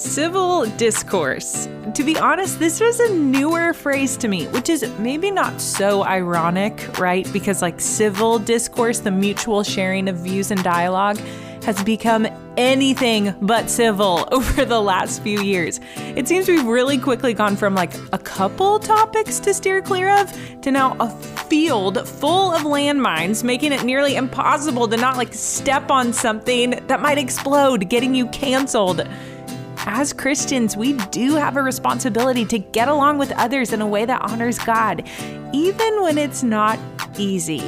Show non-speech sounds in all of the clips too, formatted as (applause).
Civil discourse. To be honest, this was a newer phrase to me, which is maybe not so ironic, right? Because, like, civil discourse, the mutual sharing of views and dialogue, has become anything but civil (laughs) over the last few years. It seems we've really quickly gone from like a couple topics to steer clear of to now a field full of landmines, making it nearly impossible to not like step on something that might explode, getting you canceled as Christians, we do have a responsibility to get along with others in a way that honors God, even when it's not easy.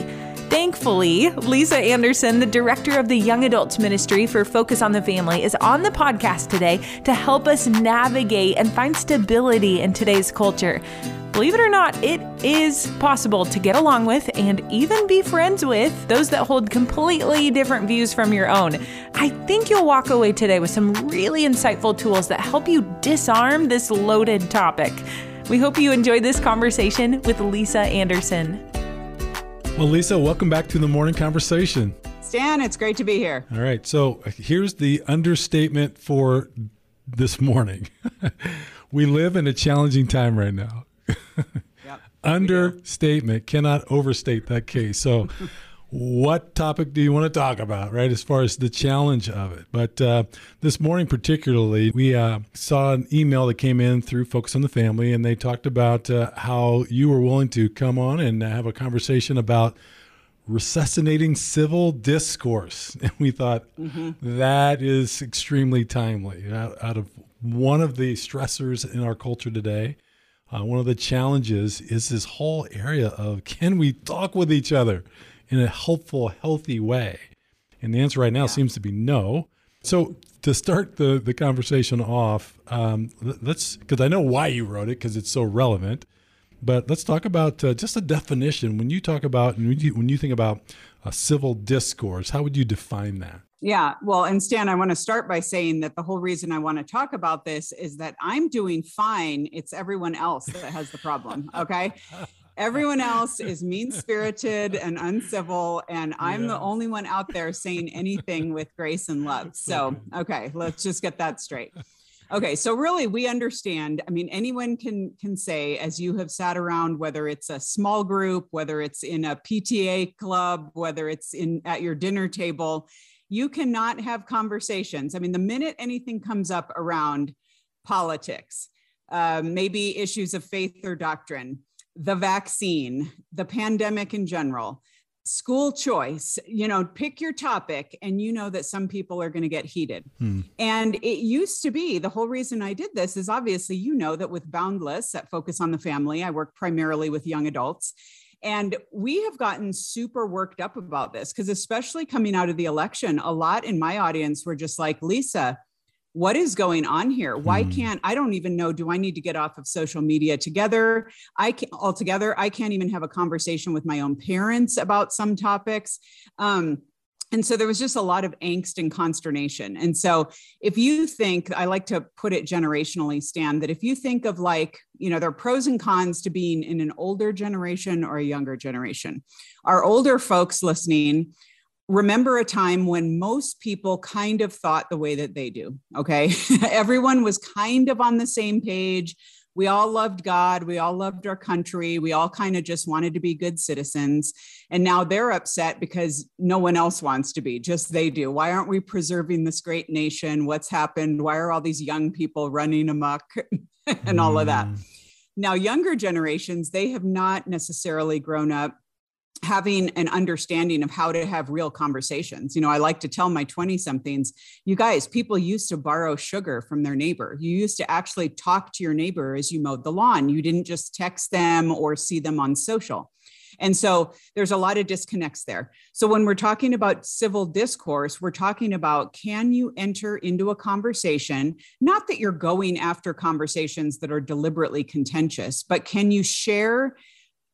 Thankfully, Lisa Anderson, the director of the Young Adults Ministry for Focus on the Family, is on the podcast today to help us navigate and find stability in today's culture. Believe it or not, it is possible to get along with and even be friends with those that hold completely different views from your own. I think you'll walk away today with some really insightful tools that help you disarm this loaded topic. We hope you enjoyed this conversation with Lisa Anderson. Well, Lisa, welcome back to the morning conversation. Stan, it's great to be here. All right. So here's the understatement for this morning. (laughs) we live in a challenging time right now. (laughs) yep, Understatement cannot overstate that case. So, what topic do you want to talk about, right? As far as the challenge of it. But uh, this morning, particularly, we uh, saw an email that came in through Focus on the Family, and they talked about uh, how you were willing to come on and have a conversation about resuscitating civil discourse. (laughs) And we thought mm-hmm. that is extremely timely out, out of one of the stressors in our culture today uh, one of the challenges is this whole area of can we talk with each other in a helpful, healthy way? And the answer right now yeah. seems to be no. So to start the the conversation off, um, let's because I know why you wrote it because it's so relevant. But let's talk about uh, just a definition. When you talk about when you, when you think about a civil discourse, how would you define that? Yeah, well, and Stan, I want to start by saying that the whole reason I want to talk about this is that I'm doing fine. It's everyone else that has the problem. Okay. (laughs) Everyone else is mean spirited and uncivil, and I'm yeah. the only one out there saying anything with grace and love. So, okay, let's just get that straight. Okay, so really we understand. I mean, anyone can can say as you have sat around whether it's a small group, whether it's in a PTA club, whether it's in at your dinner table, you cannot have conversations. I mean, the minute anything comes up around politics, uh, maybe issues of faith or doctrine, the vaccine, the pandemic in general, school choice, you know, pick your topic and you know that some people are going to get heated. Hmm. And it used to be the whole reason I did this is obviously, you know, that with Boundless at Focus on the Family, I work primarily with young adults. And we have gotten super worked up about this because, especially coming out of the election, a lot in my audience were just like, Lisa, what is going on here? Why hmm. can't I don't even know? Do I need to get off of social media together? I can altogether. I can't even have a conversation with my own parents about some topics. Um, and so there was just a lot of angst and consternation. And so if you think, I like to put it generationally, Stan, that if you think of like, you know, there are pros and cons to being in an older generation or a younger generation. Our older folks listening, remember a time when most people kind of thought the way that they do. Okay. (laughs) Everyone was kind of on the same page we all loved God. We all loved our country. We all kind of just wanted to be good citizens. And now they're upset because no one else wants to be, just they do. Why aren't we preserving this great nation? What's happened? Why are all these young people running amok (laughs) and all of that? Mm. Now, younger generations, they have not necessarily grown up having an understanding of how to have real conversations. You know, I like to tell my 20 somethings, you guys, people used to borrow sugar from their neighbor. You used to actually talk to your neighbor as you mowed the lawn. You didn't just text them or see them on social. And so there's a lot of disconnects there. So when we're talking about civil discourse, we're talking about can you enter into a conversation, not that you're going after conversations that are deliberately contentious, but can you share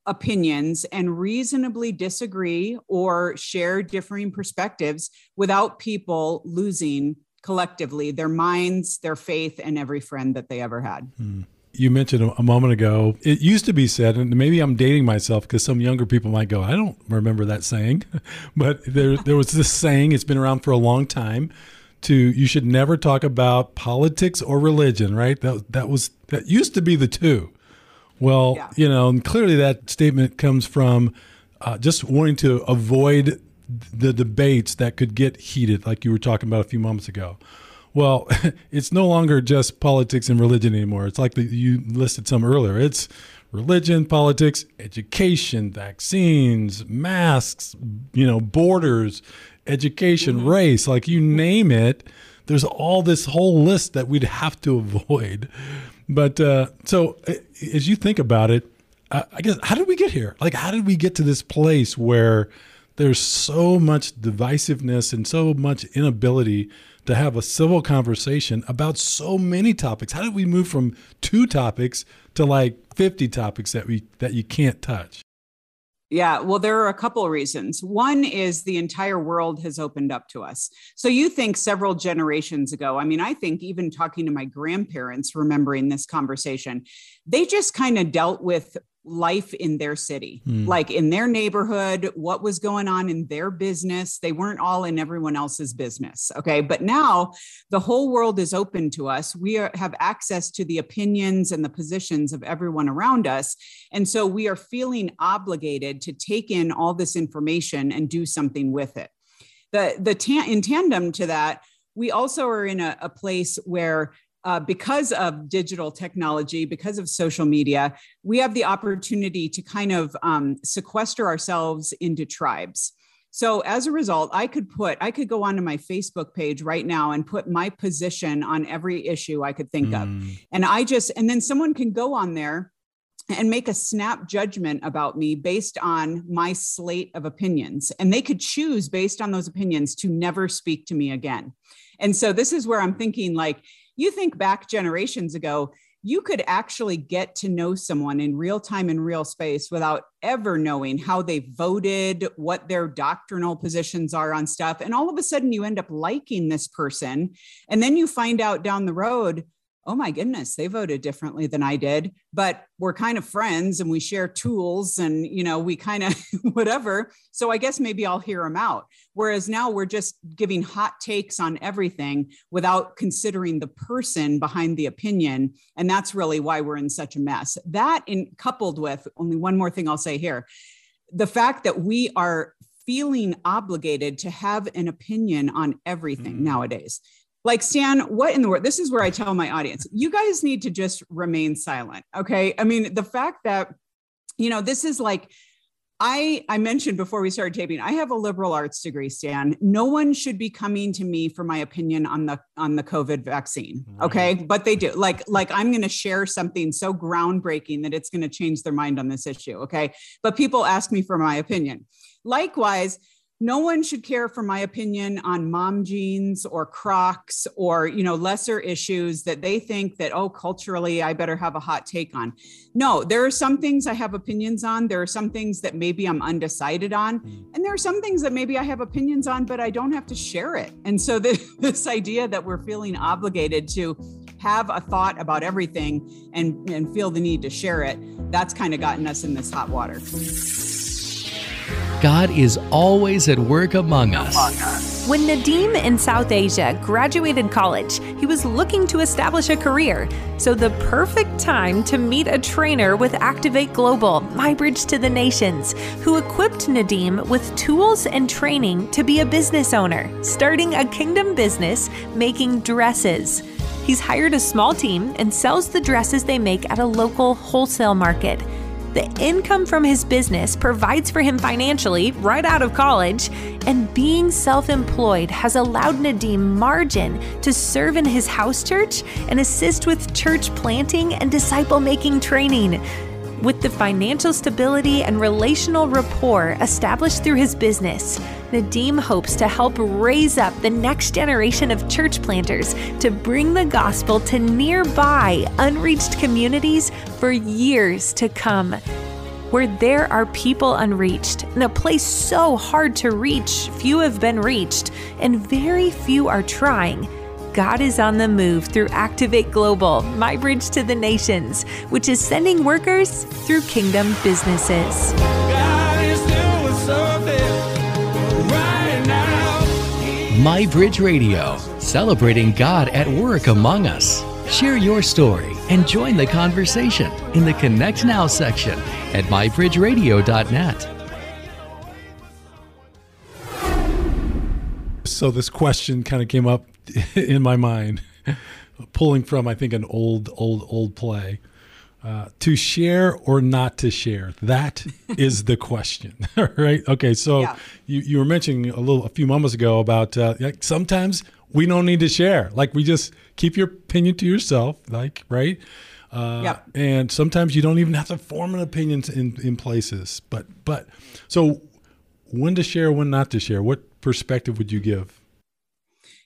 opinions and reasonably disagree or share differing perspectives without people losing collectively their minds, their faith, and every friend that they ever had. Hmm. You mentioned a moment ago, it used to be said, and maybe I'm dating myself because some younger people might go, I don't remember that saying, (laughs) but there, there was this saying, it's been around for a long time, to you should never talk about politics or religion, right? That that was that used to be the two. Well, yeah. you know, and clearly that statement comes from uh, just wanting to avoid the debates that could get heated, like you were talking about a few moments ago. Well, (laughs) it's no longer just politics and religion anymore. It's like the, you listed some earlier. It's religion, politics, education, vaccines, masks, you know, borders, education, mm-hmm. race, like you name it. There's all this whole list that we'd have to (laughs) avoid. But uh, so as you think about it, I guess, how did we get here? Like, how did we get to this place where there's so much divisiveness and so much inability to have a civil conversation about so many topics? How did we move from two topics to like 50 topics that we that you can't touch? Yeah, well, there are a couple of reasons. One is the entire world has opened up to us. So you think several generations ago, I mean, I think even talking to my grandparents, remembering this conversation, they just kind of dealt with life in their city, mm. like in their neighborhood, what was going on in their business. They weren't all in everyone else's business. Okay. But now the whole world is open to us. We are, have access to the opinions and the positions of everyone around us. And so we are feeling obligated to take in all this information and do something with it. The, the ta- in tandem to that, we also are in a, a place where uh, because of digital technology, because of social media, we have the opportunity to kind of um, sequester ourselves into tribes. So as a result, I could put, I could go onto my Facebook page right now and put my position on every issue I could think mm. of. And I just, and then someone can go on there and make a snap judgment about me based on my slate of opinions. And they could choose based on those opinions to never speak to me again. And so this is where I'm thinking like, you think back generations ago, you could actually get to know someone in real time in real space without ever knowing how they voted, what their doctrinal positions are on stuff. And all of a sudden, you end up liking this person. And then you find out down the road, oh my goodness, they voted differently than I did, but we're kind of friends and we share tools and, you know, we kind of (laughs) whatever. So I guess maybe I'll hear them out. Whereas now we're just giving hot takes on everything without considering the person behind the opinion. And that's really why we're in such a mess. That in coupled with only one more thing I'll say here the fact that we are feeling obligated to have an opinion on everything mm-hmm. nowadays like stan what in the world this is where i tell my audience you guys need to just remain silent okay i mean the fact that you know this is like I I mentioned before we started taping, I have a liberal arts degree, Stan. No one should be coming to me for my opinion on the on the COVID vaccine. Mm-hmm. Okay. But they do. Like, like I'm gonna share something so groundbreaking that it's gonna change their mind on this issue. Okay. But people ask me for my opinion. Likewise, no one should care for my opinion on mom jeans or crocs or you know lesser issues that they think that oh culturally i better have a hot take on. No there are some things i have opinions on. There are some things that maybe i'm undecided on. Hmm. and there are some things that maybe i have opinions on but i don't have to share it. And so (laughs) this, this idea that we're feeling obligated to have a thought about everything and, and feel the need to share it that's kind of gotten us in this hot water God is always at work among us. When Nadim in South Asia graduated college, he was looking to establish a career. So, the perfect time to meet a trainer with Activate Global, My Bridge to the Nations, who equipped Nadim with tools and training to be a business owner, starting a kingdom business making dresses. He's hired a small team and sells the dresses they make at a local wholesale market. The income from his business provides for him financially right out of college, and being self employed has allowed Nadim margin to serve in his house church and assist with church planting and disciple making training. With the financial stability and relational rapport established through his business, Nadim hopes to help raise up the next generation of church planters to bring the gospel to nearby unreached communities for years to come. Where there are people unreached, in a place so hard to reach, few have been reached, and very few are trying God is on the move through Activate Global, My Bridge to the Nations, which is sending workers through kingdom businesses. My Bridge Radio, celebrating God at work among us. Share your story and join the conversation in the Connect Now section at mybridgeradio.net. So this question kind of came up (laughs) in my mind, pulling from I think an old, old, old play. Uh, to share or not to share? That (laughs) is the question, (laughs) right? Okay, so yeah. you, you were mentioning a little a few moments ago about uh, like sometimes we don't need to share. Like we just keep your opinion to yourself, like right. Uh, yeah. And sometimes you don't even have to form an opinion in in places. But but so when to share, when not to share. What perspective would you give?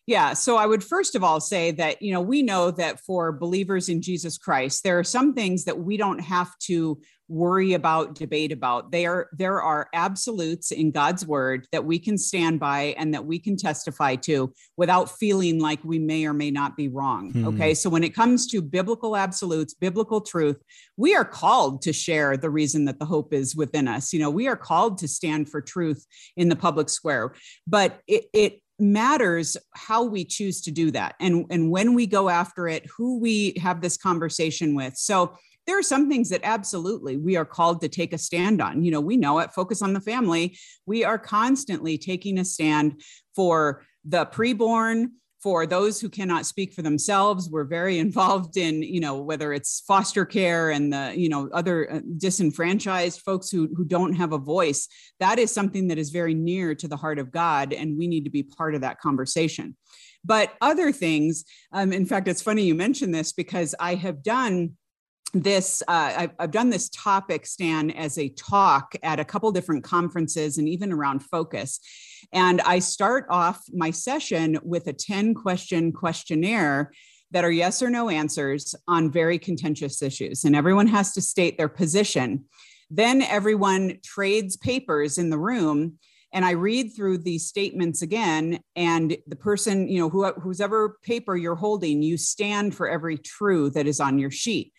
Yeah. So I would first of all say that, you know, we know that for believers in Jesus Christ, there are some things that we don't have to worry about, debate about. They are, there are absolutes in God's word that we can stand by and that we can testify to without feeling like we may or may not be wrong. Hmm. Okay. So when it comes to biblical absolutes, biblical truth, we are called to share the reason that the hope is within us. You know, we are called to stand for truth in the public square, but it, it matters how we choose to do that and and when we go after it who we have this conversation with. So there are some things that absolutely we are called to take a stand on. You know we know it. Focus on the family. We are constantly taking a stand for the preborn for those who cannot speak for themselves we're very (laughs) involved in you know whether it's foster care and the you know other uh, disenfranchised folks who, who don't have a voice that is something that is very near to the heart of god and we need to be part of that conversation. But other things um, in fact it's funny you mentioned this because i have done this uh, I've, I've, done this topic stan as a talk at a couple different conferences and even around focus. And i start off my session with a 10 question questionnaire that are yes or no answers on very contentious issues. And everyone has to state their position. Then everyone trades papers in the room and i read through these statements again. And the person you know who, whoever paper you're holding you stand for every true that is on your sheet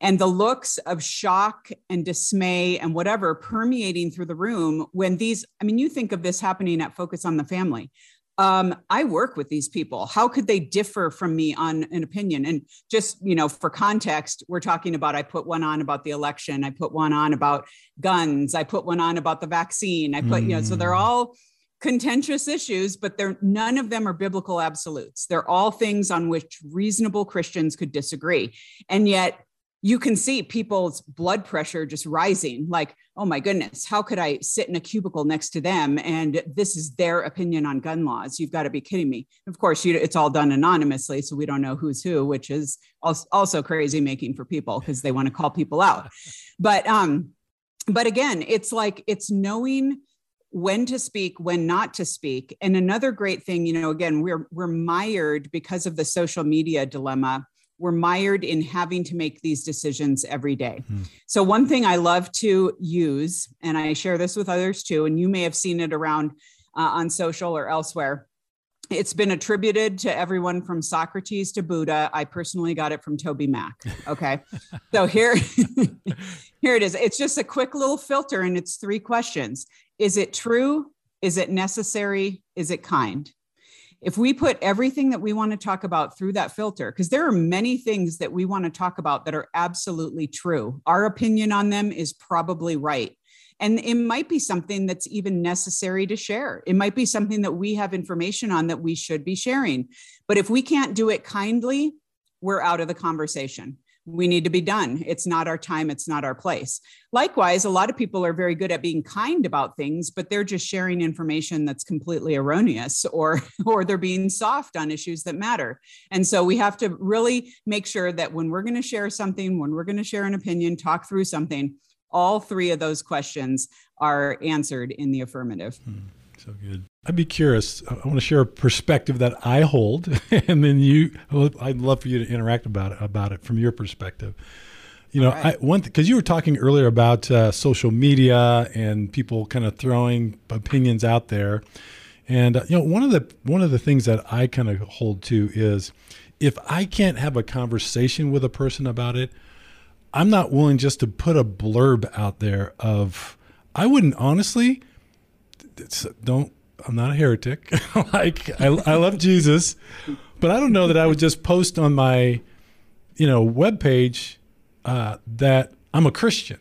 and the looks of shock and dismay and whatever permeating through the room when these i mean you think of this happening at focus on the family um, i work with these people how could they differ from me on an opinion and just you know for context we're talking about i put one on about the election i put one on about guns i put one on about the vaccine i put mm. you know so they're mm. all contentious issues, but they're none of them are biblical absolutes. They're all things on which reasonable Christians could disagree. And yet you can see people's blood pressure just rising like oh my goodness how could i sit in a cubicle next to them? And this is their opinion on gun laws. You've got to be kidding me. Of course you, it's all done anonymously so we don't know who's who which is also crazy making for people because they want to call people out. (laughs) But um but again it's like it's knowing when to speak when not to speak. And another great thing you know again we're we're mired because of the social media dilemma we're mired in having to make these decisions every day. Hmm. So, one thing I love to use, and I share this with others too, and you may have seen it around uh, on social or elsewhere. It's been attributed to everyone from Socrates to Buddha. I personally got it from TobyMac. Okay. (laughs) so here, (laughs) here it is. It's just a quick little filter and it's three questions. Is it true? Is it necessary? Is it kind? If we put everything that we want to talk about through that filter, because there are many things that we want to talk about that are absolutely true, our opinion on them is probably right. And it might be something that's even necessary to share. It might be something that we have information on that we should be sharing. But if we can't do it kindly, we're out of the conversation we need to be done. It's not our time, it's not our place. Likewise, a lot of people are very good at being kind about things, but they're just sharing information that's completely erroneous or (laughs) or they're being soft on issues that matter. And so we have to really make sure that when we're going to share something, when we're going to share an opinion, talk through something, all three of those questions are answered in the affirmative. Hmm. So good. I'd be curious. I want to share a perspective that I hold, (laughs) and then you. I'd love for you to interact about it, about it from your perspective. You know, right. I, one because you were talking earlier about uh, social media and people kind of throwing opinions out there, and uh, you know, one of the one of the things that I kind of hold to is if I can't have a conversation with a person about it, I'm not willing just to put a blurb out there of. I wouldn't honestly don't I'm not a heretic. (laughs) like I, I love Jesus, but I don't know that I would just post on my, you know, web page uh, that I'm a Christian.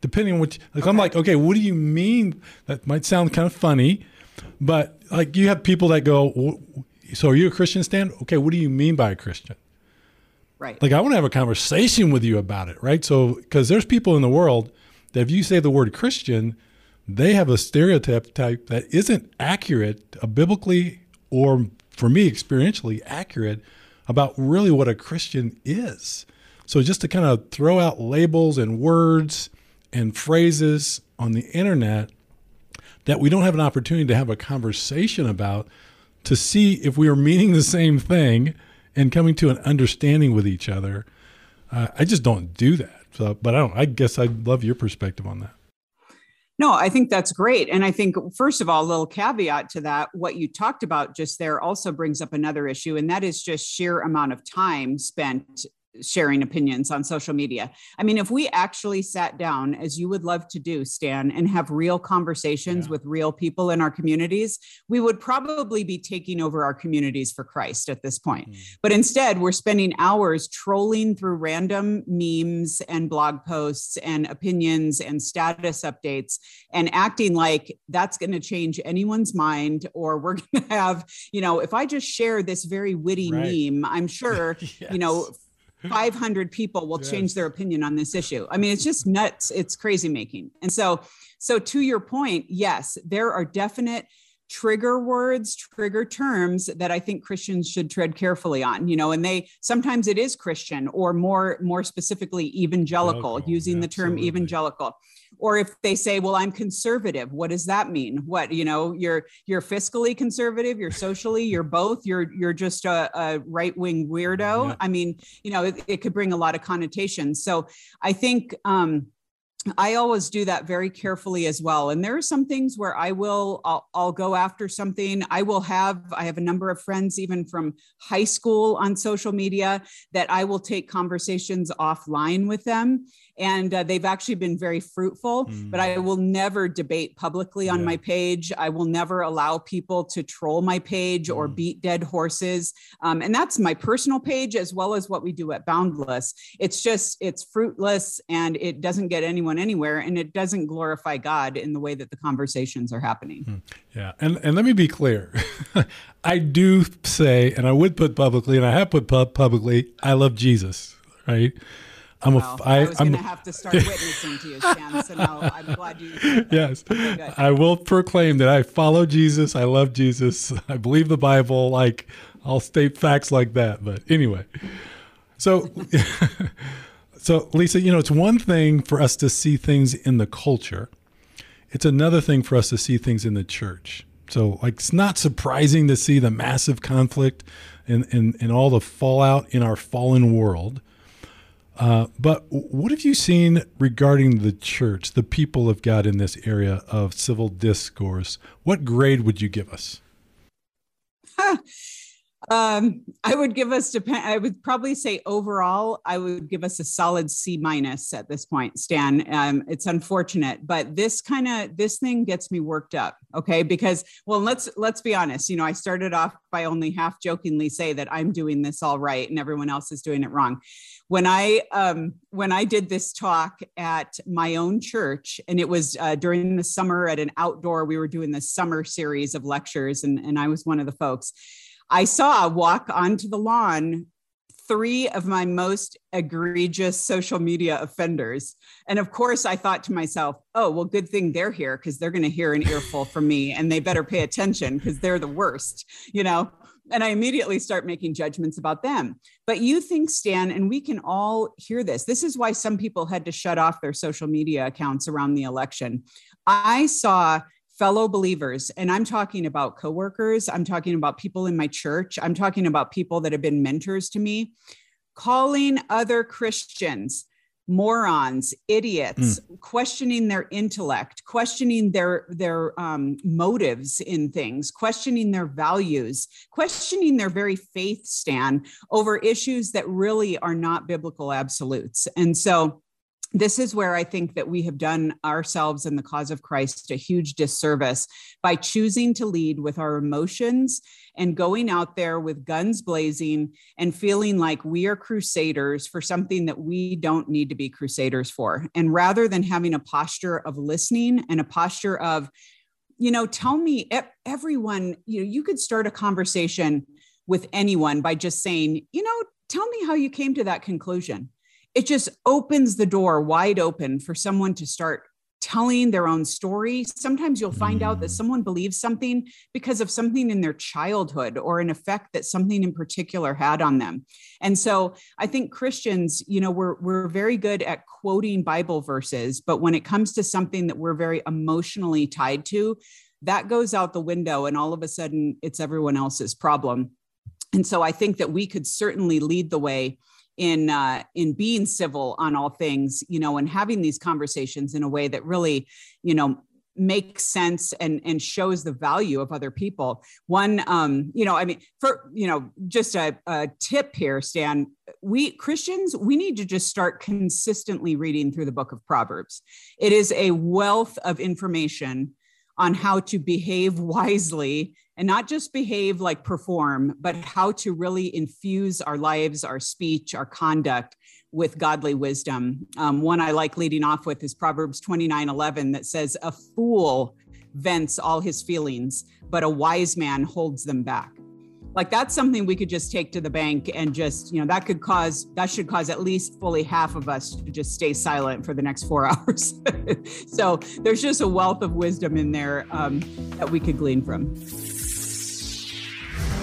Depending on which, like, okay. I'm like, okay, what do you mean? That might sound kind of funny, but like, you have people that go, so are you a Christian, Stan? Okay, what do you mean by a Christian? Right. Like, I want to have a conversation with you about it, right? So, because there's people in the world that if you say the word Christian, they have a stereotype type that isn't accurate, uh, biblically or for me experientially accurate about really what a Christian is. So just to kind of throw out labels and words and phrases on the internet that we don't have an opportunity to have a conversation about to see if we are meaning the same thing and coming to an understanding with each other. Uh, I just don't do that. So, but I don't. I guess I'd love your perspective on that. No, I think that's great. And I think, first of all, a little caveat to that, what you talked about just there also brings up another issue, and that is just sheer amount of time spent sharing opinions on social media. I mean, if we actually sat down, as you would love to do, Stan, and have real conversations yeah. with real people in our communities, we would probably be taking over our communities for Christ at this point. Mm. But instead, we're spending hours trolling through random memes and blog posts and opinions and status updates and acting like that's going to change anyone's mind or we're (laughs) going to have, you know, if I just share this very witty right. meme, I'm sure, yes. (laughs) you know, 500 people will yes. change their opinion on this issue. I mean, it's just nuts. It's crazy making. And so, so to your point, yes, there are definite trigger words, trigger terms that I think Christians should tread carefully on, you know, and they sometimes it is Christian or more more specifically evangelical, using the term evangelical. Or if they say well i'm conservative what does that mean? What you know you're you're fiscally conservative you're socially you're both you're you're just a, a right-wing weirdo? Yeah. i mean you know it, it, could bring a lot of connotations. So i think um I always do that very carefully as well. And there are some things where I will, I'll, I'll, go after something. I will have, I have a number of friends, even from high school on social media, that I will take conversations offline with them and uh, they've actually been very fruitful mm. but i will never debate publicly on yeah. my page i will never allow people to troll my page mm. or beat dead horses um, and that's my personal page as well as what we do at boundless it's just it's fruitless and it doesn't get anyone anywhere and it doesn't glorify god in the way that the conversations are happening mm. yeah and and let me be clear (laughs) i do say and i would put publicly and i have put pub- publicly i love jesus right I'm well, a, I, I was going to have to start (laughs) witnessing to you. So now I'm glad you. Yes, okay, I will proclaim that I follow Jesus. I love Jesus. (laughs) I believe the Bible. Like I'll state facts like that. But anyway, so (laughs) so Lisa, you know, it's one thing for us to see things in the culture. It's another thing for us to see things in the church. So like it's not surprising to see the massive conflict and, and, and all the fallout in our fallen world. Uh, but what have you seen regarding the church, the people of God in this area of civil discourse? What grade would you give us? Um, I would give us depend. I would probably say overall, I would give us a solid C minus at this point, Stan. Um, it's unfortunate, but this kind of this thing gets me worked up. Okay, because well, let's let's be honest. You know, I started off by only half jokingly say that I'm doing this all right and everyone else is doing it wrong. When I um, when I did this talk at my own church, and it was uh, during the summer at an outdoor, we were doing the summer series of lectures, and and I was one of the folks I saw walk onto the lawn three of my most egregious social media offenders. And of course, I thought to myself, oh, well, good thing they're here because they're going to hear an earful from me and they better pay attention because they're the worst, you know? And I immediately start making judgments about them. But you think, Stan, and we can all hear this. This is why some people had to shut off their social media accounts around the election. I saw fellow believers and i'm talking about coworkers i'm talking about people in my church i'm talking about people that have been mentors to me calling other christians morons idiots mm. questioning their intellect questioning their their um, motives in things questioning their values questioning their very faith stand over issues that really are not biblical absolutes and so this is where I think that we have done ourselves and the cause of Christ a huge disservice by choosing to lead with our emotions and going out there with guns blazing and feeling like we are crusaders for something that we don't need to be crusaders for. And rather than having a posture of listening and a posture of, you know, tell me, everyone, you know, you could start a conversation with anyone by just saying, you know, tell me how you came to that conclusion it just opens the door wide open for someone to start telling their own story. Sometimes you'll find mm. out that mm. someone believes something because of something in their childhood or an effect that something in particular had on them. And so I think Christians, you know, we're we're very good at quoting Bible verses, but when it comes to something that we're very emotionally tied to, that goes out the window and all of a sudden it's everyone else's problem. And so I think that we could certainly lead the way in uh, in being civil on all things, you know, and having these conversations in a way that really, you know, makes sense and and shows the value of other people. One um you know i mean for you know just a, a tip here stan we christians we need to just start consistently reading through the book of proverbs. It is a wealth of information on how to behave wisely and not just behave like perform, but how to really infuse our lives, our speech, our conduct with godly wisdom. Um, one I like leading off with is Proverbs 29 11 that says, A fool vents all his feelings, but a wise man holds them back. Like that's something we could just take to the bank and just you know that could cause that should cause at least fully half of us to just stay silent for the next four (laughs) hours. So there's just a wealth of wisdom in there um, that we could glean from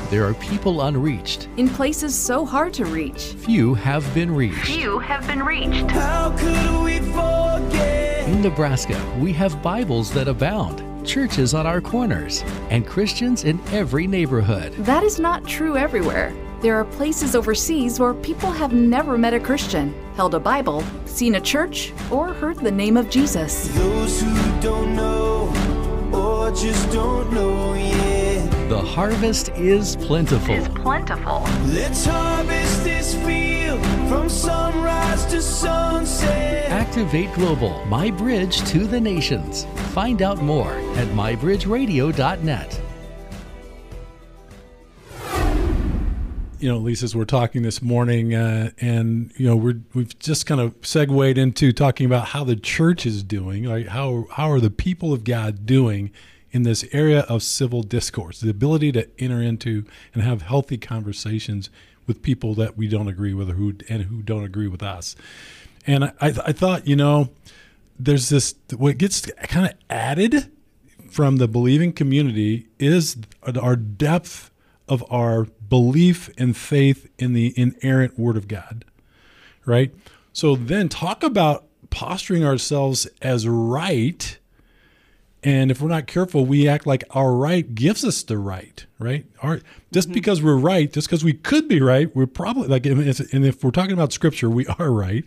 there are people unreached in places so hard to reach few have been reached few have been reached how could we forget in nebraska we have bibles that abound churches on our corners, and Christians in every neighborhood. That is not true everywhere. There are places overseas where people have never met a Christian, held a Bible, seen a church, or heard the name of Jesus. Those who don't know or just don't know yet. The harvest is plentiful. Is plentiful. Let's harvest this field from sunrise to sunset. Activate Global, my bridge to the nations. Find out more at mybridgeradio.net. You know, Lisa, we're talking this morning, uh, and you know, we're we've just kind of segued into talking about how the church is doing. Like, how how are the people of God doing in this area of civil discourse, the ability to enter into and have healthy conversations with people that we don't agree with or who and who don't agree with us. And I, I thought, you know, there's this what gets kind of added from the believing community is our depth of our belief and faith in the inerrant word of God. Right? So then talk about posturing ourselves as right. And if we're not careful, we act like our right gives us the right, right? Our, just mm-hmm. because we're right, just because we could be right, we're probably like, and if we're talking about scripture, we (laughs) are right.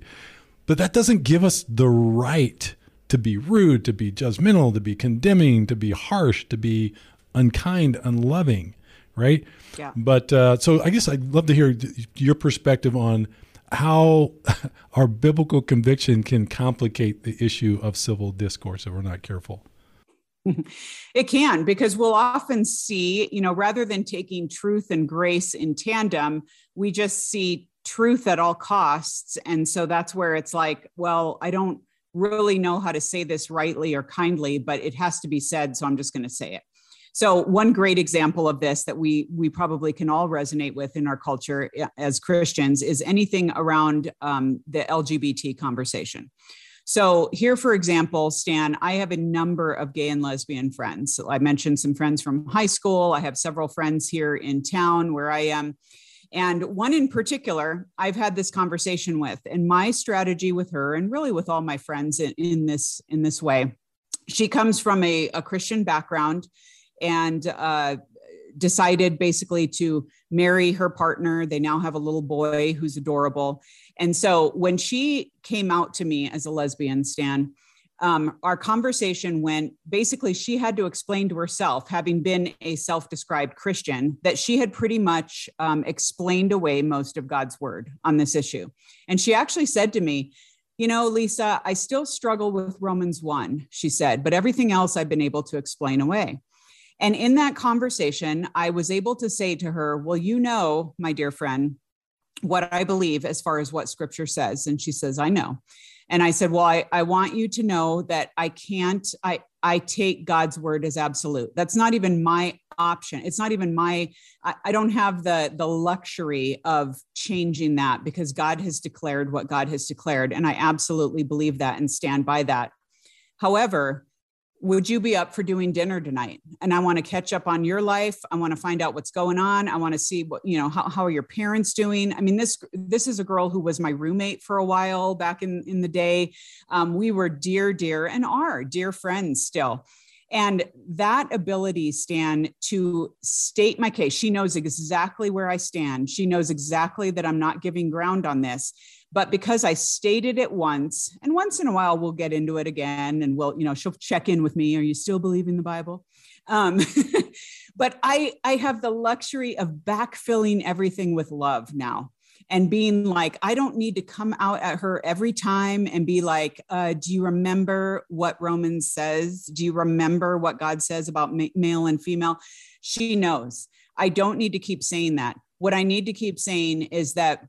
But that doesn't give us the right to be rude, to be judgmental, to be condemning, to be harsh, to be unkind, unloving, right? Yeah. But uh, so I guess I'd love to hear your perspective on how (laughs) our biblical conviction can complicate the issue of civil discourse if we're not careful. (laughs) It can, because we'll often see, you know, rather than taking truth and grace in tandem, we just see truth at all costs. And so that's where it's like, well, I don't really know how to say this rightly or kindly, but it has to be said. So I'm just going to say it. So one great example of this that we we probably can all resonate with in our culture eh, as Christians is anything around um, the LGBT conversation. So here, for example, Stan, I have a number of gay and lesbian friends. So I mentioned some friends from high school. I have several friends here in town where I am. And one in particular, I've had this conversation with, and my strategy with her, and really with all my friends in, in this in this way, she comes from a, a Christian background, and uh, decided basically to marry her partner. They now have a little boy who's adorable. And so when she came out to me as a lesbian, Stan, um, our conversation went basically she had to explain to herself having been a self-described christian that she had pretty much um, explained away most of god's word on this issue and she actually said to me You know, Lisa, I still struggle with Romans 1, she said, but everything else I've been able to explain away. And in that conversation, I was able to say to her, Well, you know, my dear friend, what I believe as far as what scripture says. And she says, I know. And I said, Well, I, I want you to know that I can't, I, I take God's word as absolute. That's not even my option. It's not even my, I, I don't have the, the luxury of changing that because God has declared what God has declared. And I absolutely believe that and stand by that. However, would you be up for doing dinner tonight? And i want to catch up on your life. I want to find out what's going on. I want to see what you know how, how are your parents doing? I mean this this is a girl who was my roommate for a while back in in the day. Um, we were dear dear and are dear friends still. And that ability stan to state my case she knows exactly where i stand. She knows exactly that i'm not giving ground on this but because I stated it once, and once in a while we'll get into it again, and we'll, you know, she'll check in with me. Are you still believing the Bible? Um, (laughs) but I I have the luxury of backfilling everything with love now and being like, I don't need to come out at her every time and be like, uh, Do you remember what Romans says? Do you remember what God says about ma- male and female? She knows. I don't need to keep saying that. What I need to keep saying is that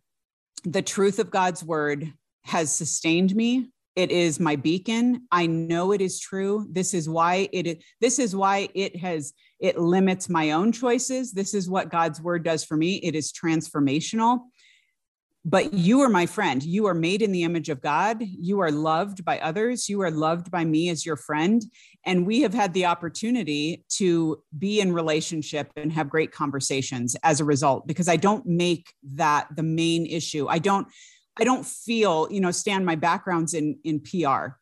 the truth of God's word has sustained me. It is my beacon. I know it is true. This is why it this is why it has it limits my own choices. This is what God's word does for me. It is transformational. But you are my friend. You are made in the image of God. You are loved by others. You are loved by me as your friend. And we have had the opportunity to be in relationship and have great conversations as a result, because I don't make that the main issue. I don't, I don't feel, you know, Stan, my background's in, in PR.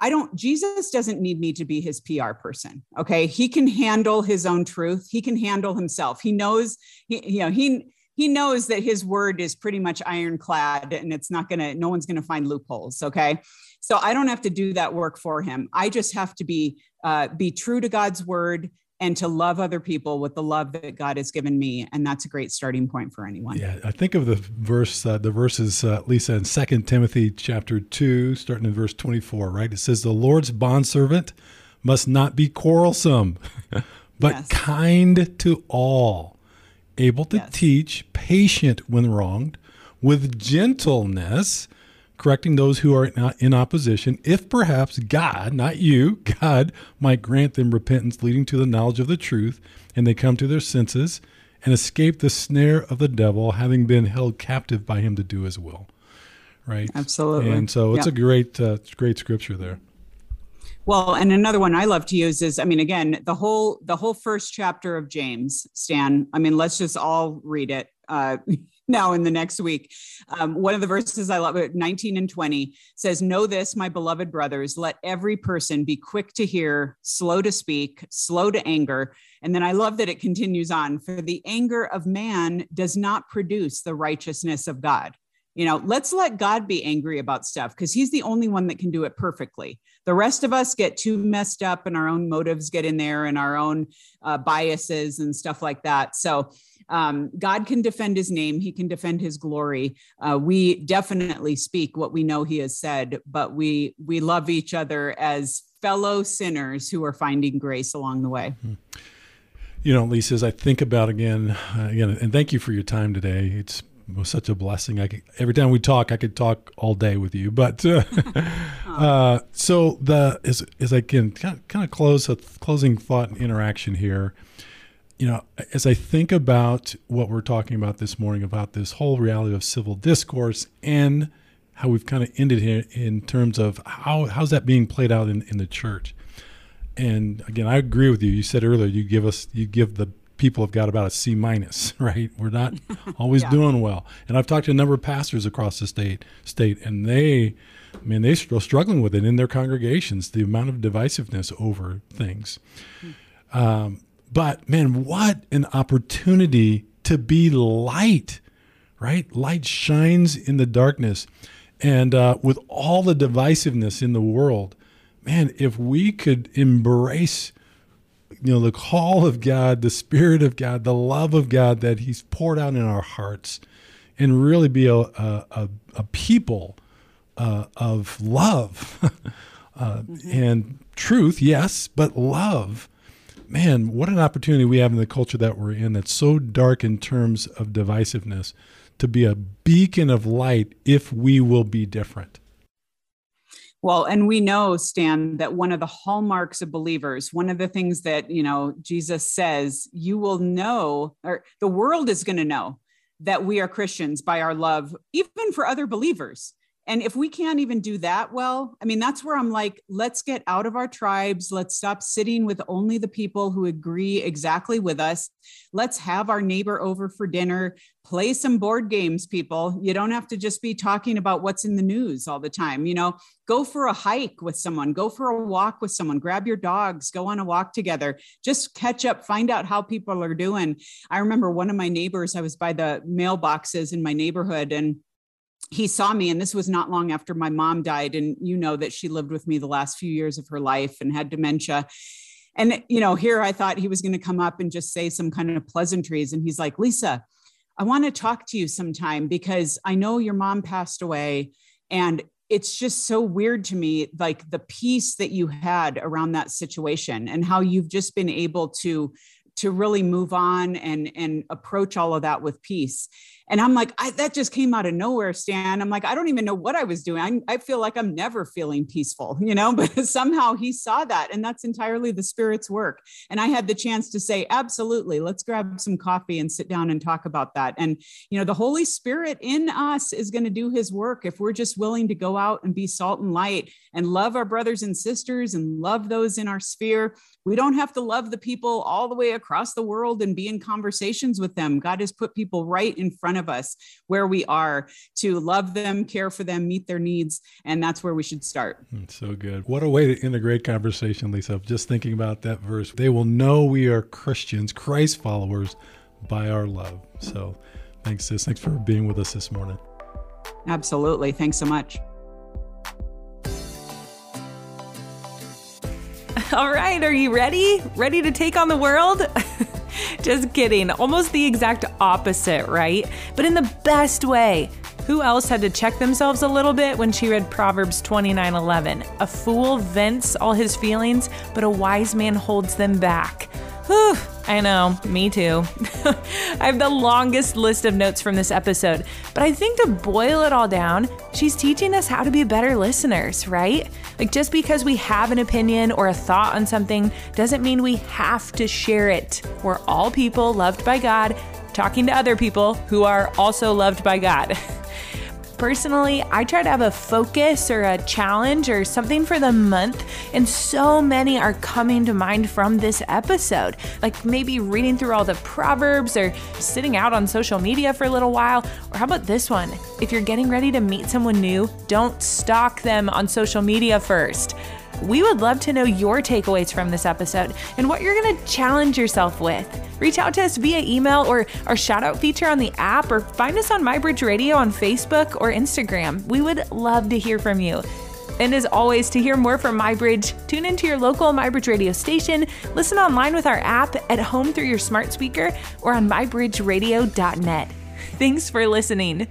I don't, Jesus doesn't need me to be his PR person. Okay. He can handle his own truth. He can handle himself. He knows, he, you know, he, he knows that his word is pretty much ironclad and it's not going to, no one's going to find loopholes. Okay. So I don't have to do that work for him. I just have to be uh, be true to God's word and to love other people with the love that God has given me, and that's a great starting point for anyone. Yeah, I think of the verse, uh, the verses, uh, Lisa, in Second Timothy chapter two, starting in verse twenty-four. Right, it says, "The Lord's bondservant must not be quarrelsome, (laughs) but yes. kind to all, able to yes. teach, patient when wronged, with gentleness." correcting those who are in opposition, if perhaps God, not you, (laughs) God, might grant them repentance leading to the knowledge of the truth, and they come to their senses and escape the snare of the devil, having been held captive by him to do his will. Right? Absolutely. And so it's a great, uh, great scripture there. Well, and another one I love to use is, I mean, again, the whole the whole first chapter of James, Stan. I mean, let's just all read it. Uh, (laughs) now in the next week. Um, one of the verses I love, 19 and 20, says, Know this, my beloved brothers, let every person be quick to hear, slow to speak, slow to anger. And then I love that it continues on, for the anger of man does not produce the righteousness of God. You know, let's let God be angry about stuff because he's the only one that can do it perfectly. The rest of us get too messed up and our own motives get in there and our own uh, biases and stuff like that. So, um, God can defend his name, he can defend his glory. Uh, we definitely speak what we know he has said, but we we love each other as fellow sinners who are finding grace along the way. Hmm. You know, Lisa, as I think about again, uh, again, and thank you for your time today. It's was such a blessing. I could, every time we talk, I could talk all day with you. But uh, (laughs) uh, so the as as I can kind of, kind of close a closing thought and interaction here you know, as I think about what we're talking about this morning about this whole reality of civil discourse and how we've kind of ended here in terms of how how's that being played out in, in the church. And again, I agree with you. You said earlier you give us you give the people have got about a C minus, (laughs) right? We're not (laughs) always yeah. doing well. And I've talked to a number of pastors across the state state and they I mean they're still struggling with it in their congregations, the amount of divisiveness over things. Hmm. Um, but man, what an opportunity to be light, right? Light shines in the darkness. And uh, with all the divisiveness in the world, man, if we could embrace, you know, the call of God, the Spirit of God, the love of God that He's poured out in our hearts, and really be a, a, a people uh, of love (laughs) uh, mm-hmm. and truth, yes, but love. Man, what an opportunity we have in the culture that we're in that's so dark in terms of divisiveness to be a beacon of light if we will be different. Well, and we know, Stan, that one of the hallmarks of believers, one of the things that, you know, Jesus says, you will know, or the world is going to know that we are Christians by our love, even for other believers. And if we can't even do that well, I mean, that's where I'm like, let's get out of our tribes. Let's stop sitting with only the people who agree exactly with us. Let's have our neighbor over for dinner, play some board games, people. You don't have to just be talking about what's in the news all the time. You know, go for a hike with someone, go for a walk with someone, grab your dogs, go on a walk together, just catch up, find out how people are doing. I remember one of my neighbors, I was by the mailboxes in my neighborhood and he saw me and this was not long after my mom died and you know that she lived with me the last few years of her life and had dementia. And you know here i thought he was going to come up and just say some kind of pleasantries and he's like lisa i want to talk to you sometime because i know your mom passed away and it's just so weird to me like the peace that you had around that situation and how you've just been able to to really move on and and approach all of that with peace and I'm like, I, that just came out of nowhere, Stan. I'm like, I don't even know what I was doing. I, I feel like I'm never feeling peaceful, (laughs) you know, but (laughs) somehow he saw that. And that's entirely the Spirit's work. And I had the chance to say, absolutely, let's grab some coffee and sit down and talk about that. And, you know, the Holy Spirit in us is going to do his work if we're just willing to go out and be salt and light and love our brothers and sisters and love those in our sphere. We don't have to love the people all the way across the world and be in conversations with them. God has put people right in front of us where we are to love them, care for them, meet their needs. And that's where we should start. That's so good. What a way to integrate conversation, Lisa. Just thinking about that verse. They will know we are Christians, Christ followers, by our love. So thanks, sis. Thanks for being with us this morning. Absolutely. Thanks so much. All right, are you ready? Ready to take on the world? (laughs) Just kidding. Almost the exact opposite, right? But in the best way. Who else had to check themselves a little bit when she read Proverbs 29:11? A fool vents all his feelings, but a wise man holds them back. Whew, I know, me too. (laughs) I have the longest list of notes from this episode, but I think to boil it all down, she's teaching us how to be better listeners, right? Like, just because we have an opinion or a thought on something doesn't mean we have to share it. We're all people loved by God, talking to other people who are also loved by God. (laughs) Personally, I try to have a focus or a challenge or something for the month, and so many are coming to mind from this episode. Like maybe reading through all the Proverbs or sitting out on social media for a little while. Or how about this one? If you're getting ready to meet someone new, don't stalk them on social media first. We would love to know your takeaways from this episode and what you're going to challenge yourself with. Reach out to us via email or our shout out feature on the app or find us on MyBridge Radio on Facebook or Instagram. We would love to hear from you. And as always, to hear more from MyBridge, tune into your local MyBridge radio station, listen online with our app at home through your smart speaker or on mybridgeradio.net. Thanks for listening.